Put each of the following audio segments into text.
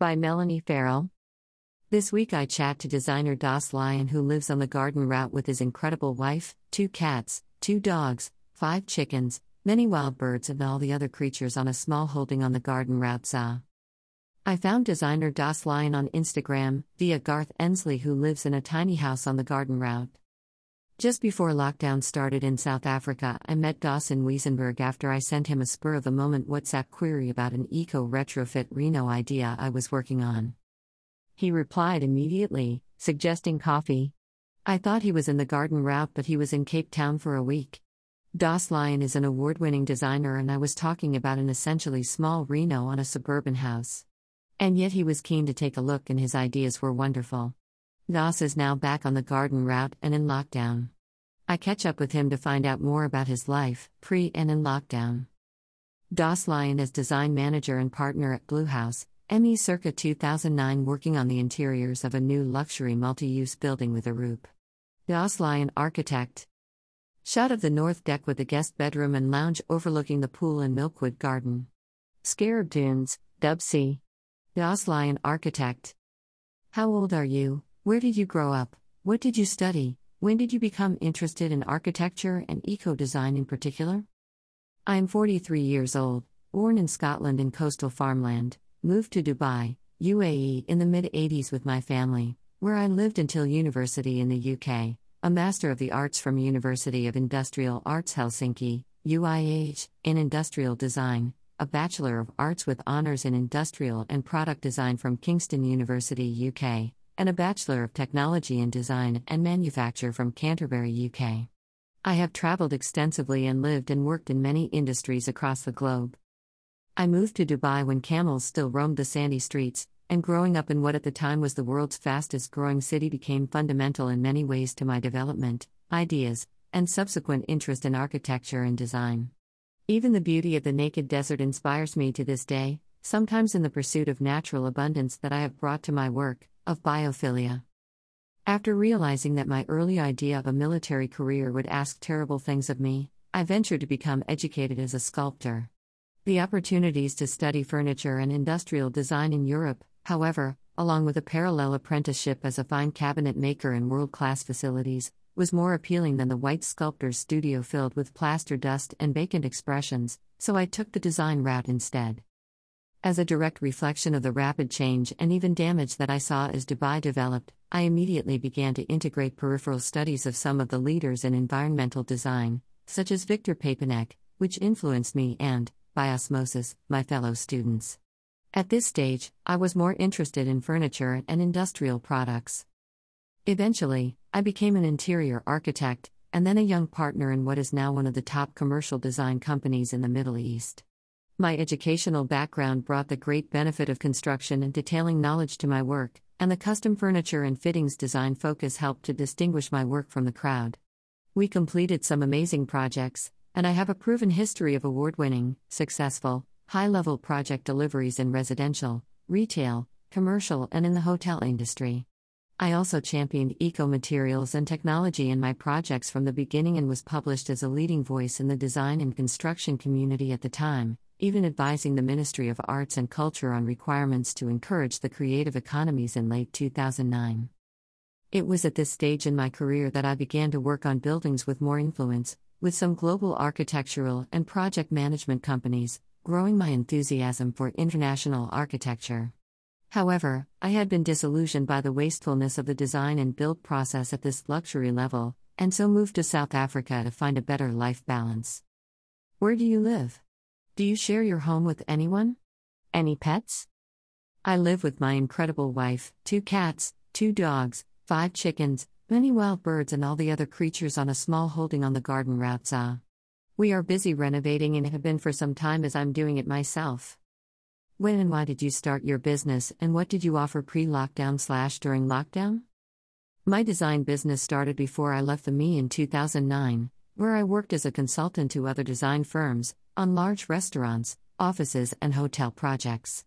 By Melanie Farrell. This week I chat to designer Das Lyon, who lives on the garden route with his incredible wife, two cats, two dogs, five chickens, many wild birds, and all the other creatures on a small holding on the garden route. Za. I found designer Das Lyon on Instagram via Garth Ensley, who lives in a tiny house on the garden route. Just before lockdown started in South Africa, I met Dawson Wiesenberg after I sent him a spur of the moment WhatsApp query about an eco retrofit Reno idea I was working on. He replied immediately, suggesting coffee. I thought he was in the garden route, but he was in Cape Town for a week. Das Lyon is an award winning designer, and I was talking about an essentially small Reno on a suburban house. And yet he was keen to take a look, and his ideas were wonderful. Das is now back on the garden route and in lockdown. I catch up with him to find out more about his life, pre and in lockdown. Das Lyon is design manager and partner at Blue House, ME circa 2009, working on the interiors of a new luxury multi use building with a Arup. Das Lyon architect. Shot of the north deck with the guest bedroom and lounge overlooking the pool and Milkwood Garden. Scarab Dunes, Dub C. Lyon architect. How old are you? Where did you grow up? What did you study? When did you become interested in architecture and eco design in particular? I am 43 years old, born in Scotland in coastal farmland, moved to Dubai, UAE in the mid 80s with my family, where I lived until university in the UK, a Master of the Arts from University of Industrial Arts Helsinki, UIH, in Industrial Design, a Bachelor of Arts with Honours in Industrial and Product Design from Kingston University, UK, and a Bachelor of Technology in Design and Manufacture from Canterbury, UK. I have traveled extensively and lived and worked in many industries across the globe. I moved to Dubai when camels still roamed the sandy streets, and growing up in what at the time was the world's fastest growing city became fundamental in many ways to my development, ideas, and subsequent interest in architecture and design. Even the beauty of the naked desert inspires me to this day, sometimes in the pursuit of natural abundance that I have brought to my work, of biophilia. After realizing that my early idea of a military career would ask terrible things of me, I ventured to become educated as a sculptor. The opportunities to study furniture and industrial design in Europe, however, along with a parallel apprenticeship as a fine cabinet maker in world class facilities, was more appealing than the white sculptor's studio filled with plaster dust and vacant expressions, so I took the design route instead. As a direct reflection of the rapid change and even damage that I saw as Dubai developed, I immediately began to integrate peripheral studies of some of the leaders in environmental design, such as Victor Papanek, which influenced me and, by osmosis, my fellow students. At this stage, I was more interested in furniture and industrial products. Eventually, I became an interior architect, and then a young partner in what is now one of the top commercial design companies in the Middle East. My educational background brought the great benefit of construction and detailing knowledge to my work, and the custom furniture and fittings design focus helped to distinguish my work from the crowd. We completed some amazing projects, and I have a proven history of award winning, successful, high level project deliveries in residential, retail, commercial, and in the hotel industry. I also championed eco materials and technology in my projects from the beginning and was published as a leading voice in the design and construction community at the time, even advising the Ministry of Arts and Culture on requirements to encourage the creative economies in late 2009. It was at this stage in my career that I began to work on buildings with more influence, with some global architectural and project management companies, growing my enthusiasm for international architecture. However, I had been disillusioned by the wastefulness of the design and build process at this luxury level, and so moved to South Africa to find a better life balance. Where do you live? Do you share your home with anyone? Any pets? I live with my incredible wife, two cats, two dogs, five chickens, many wild birds, and all the other creatures on a small holding on the garden route. Ah. We are busy renovating and have been for some time as I'm doing it myself. When and why did you start your business, and what did you offer pre lockdown slash during lockdown? My design business started before I left the Me in 2009, where I worked as a consultant to other design firms, on large restaurants, offices, and hotel projects.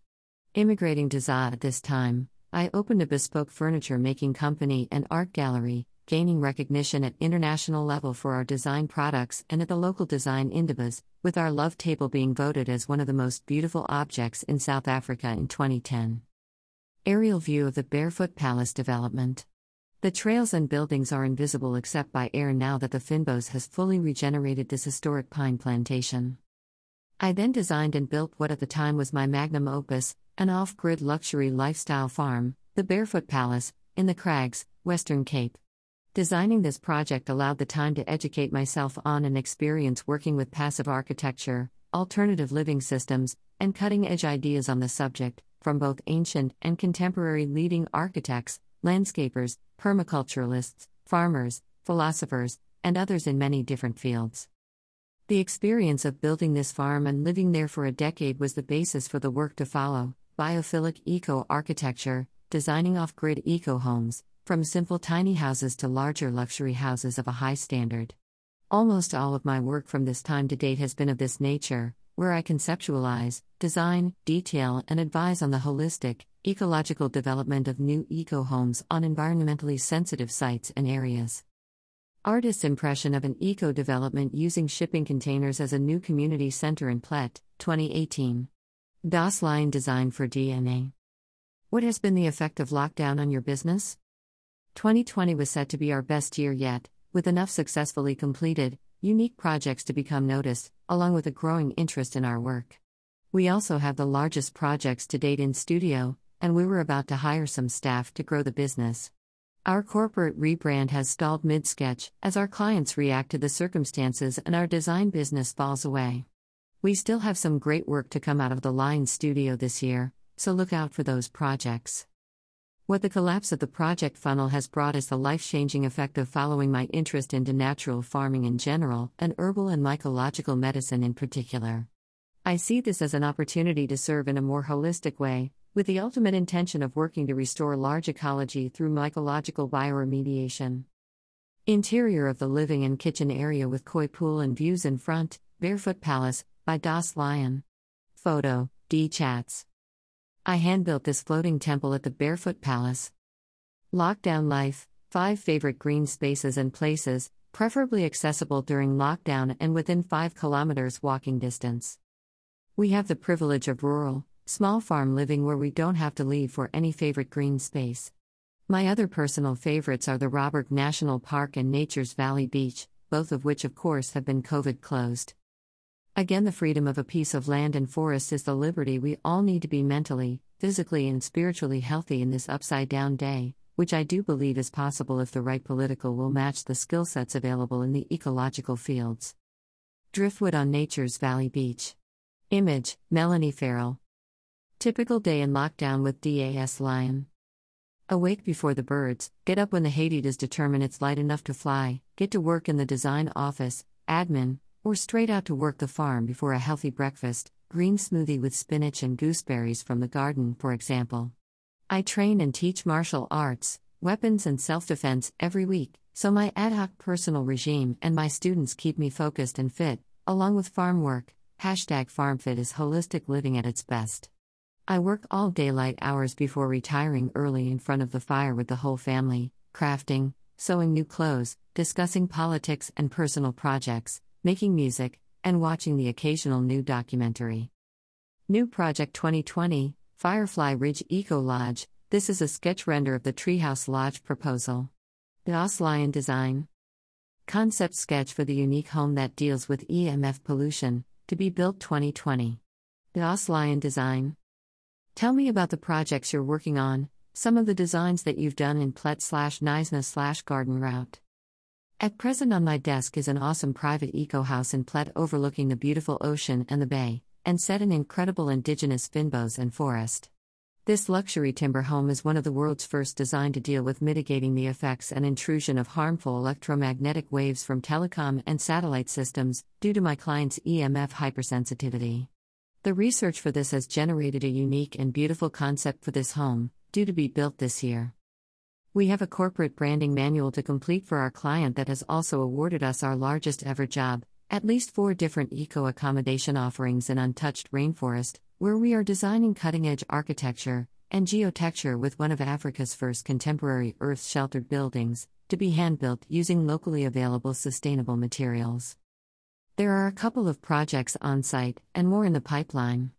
Immigrating to ZA at this time, I opened a bespoke furniture making company and art gallery, gaining recognition at international level for our design products and at the local design Indabas, with our love table being voted as one of the most beautiful objects in South Africa in 2010. Aerial view of the Barefoot Palace development. The trails and buildings are invisible except by air now that the Fynbos has fully regenerated this historic pine plantation. I then designed and built what at the time was my magnum opus, an off grid luxury lifestyle farm, the Barefoot Palace, in the Crags, Western Cape. Designing this project allowed the time to educate myself on and experience working with passive architecture, alternative living systems, and cutting edge ideas on the subject, from both ancient and contemporary leading architects, landscapers, permaculturalists, farmers, philosophers, and others in many different fields. The experience of building this farm and living there for a decade was the basis for the work to follow biophilic eco architecture, designing off grid eco homes, from simple tiny houses to larger luxury houses of a high standard. Almost all of my work from this time to date has been of this nature, where I conceptualize, design, detail, and advise on the holistic, ecological development of new eco homes on environmentally sensitive sites and areas. Artist's impression of an eco development using shipping containers as a new community center in Plett, 2018. Das Line Design for DNA. What has been the effect of lockdown on your business? 2020 was set to be our best year yet, with enough successfully completed, unique projects to become noticed, along with a growing interest in our work. We also have the largest projects to date in studio, and we were about to hire some staff to grow the business. Our corporate rebrand has stalled mid sketch as our clients react to the circumstances and our design business falls away. We still have some great work to come out of the Line studio this year, so look out for those projects. What the collapse of the project funnel has brought is the life changing effect of following my interest into natural farming in general and herbal and mycological medicine in particular. I see this as an opportunity to serve in a more holistic way, with the ultimate intention of working to restore large ecology through mycological bioremediation. Interior of the living and kitchen area with koi pool and views in front, Barefoot Palace, by Das Lion. Photo, D Chats. I hand built this floating temple at the Barefoot Palace. Lockdown life 5 favorite green spaces and places, preferably accessible during lockdown and within 5 kilometers walking distance. We have the privilege of rural, small farm living where we don't have to leave for any favorite green space. My other personal favorites are the Robberg National Park and Nature's Valley Beach, both of which, of course, have been COVID closed. Again, the freedom of a piece of land and forest is the liberty we all need to be mentally, physically, and spiritually healthy in this upside down day, which I do believe is possible if the right political will match the skill sets available in the ecological fields. Driftwood on Nature's Valley Beach. Image Melanie Farrell. Typical day in lockdown with DAS Lion. Awake before the birds, get up when the hadedas determine it's light enough to fly, get to work in the design office, admin, or straight out to work the farm before a healthy breakfast, green smoothie with spinach and gooseberries from the garden, for example. I train and teach martial arts, weapons, and self defense every week, so my ad hoc personal regime and my students keep me focused and fit, along with farm work. Hashtag FarmFit is holistic living at its best. I work all daylight hours before retiring early in front of the fire with the whole family, crafting, sewing new clothes, discussing politics and personal projects, making music, and watching the occasional new documentary. New Project 2020 Firefly Ridge Eco Lodge. This is a sketch render of the Treehouse Lodge proposal. Das Lion Design Concept sketch for the unique home that deals with EMF pollution, to be built 2020. Das Lion Design Tell me about the projects you're working on, some of the designs that you've done in Plett slash Knysna slash Garden Route. At present on my desk is an awesome private eco house in Plett overlooking the beautiful ocean and the bay, and set in incredible indigenous fynbos and forest. This luxury timber home is one of the world's first designed to deal with mitigating the effects and intrusion of harmful electromagnetic waves from telecom and satellite systems, due to my client's EMF hypersensitivity. The research for this has generated a unique and beautiful concept for this home, due to be built this year. We have a corporate branding manual to complete for our client that has also awarded us our largest ever job, at least four different eco accommodation offerings in untouched rainforest, where we are designing cutting edge architecture and geotecture with one of Africa's first contemporary earth sheltered buildings, to be hand built using locally available sustainable materials. There are a couple of projects on site and more in the pipeline.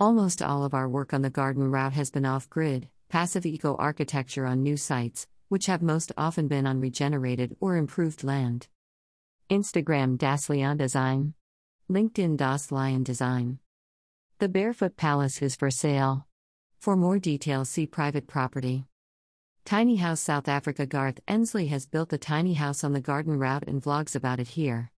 Almost all of our work on the garden route has been off grid, passive eco architecture on new sites, which have most often been on regenerated or improved land. Instagram Das Lion Design. LinkedIn Das Lion Design. The Barefoot Palace is for sale. For more details, see private property. Tiny House South Africa Garth Ensley has built a tiny house on the garden route and vlogs about it here.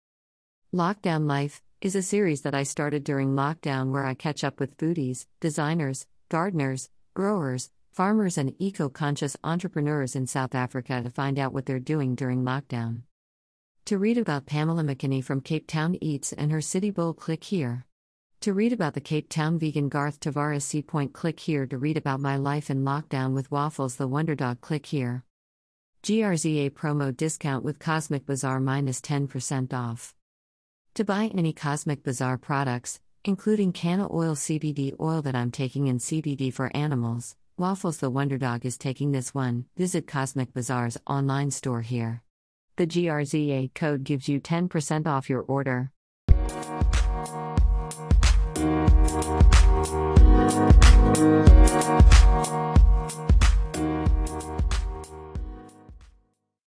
Lockdown Life is a series that I started during lockdown where I catch up with foodies, designers, gardeners, growers, farmers, and eco conscious entrepreneurs in South Africa to find out what they're doing during lockdown. To read about Pamela McKinney from Cape Town Eats and her City Bowl, click here. To read about the Cape Town vegan Garth Tavares Sea Point, click here. To read about my life in lockdown with Waffles the Wonder Dog, click here. GRZA promo discount with Cosmic Bazaar minus 10% off. To buy any Cosmic Bazaar products, including Canna Oil CBD oil that I'm taking and CBD for animals, Waffles the Wonder Dog is taking this one. Visit Cosmic Bazaar's online store here. The GRZA code gives you 10% off your order.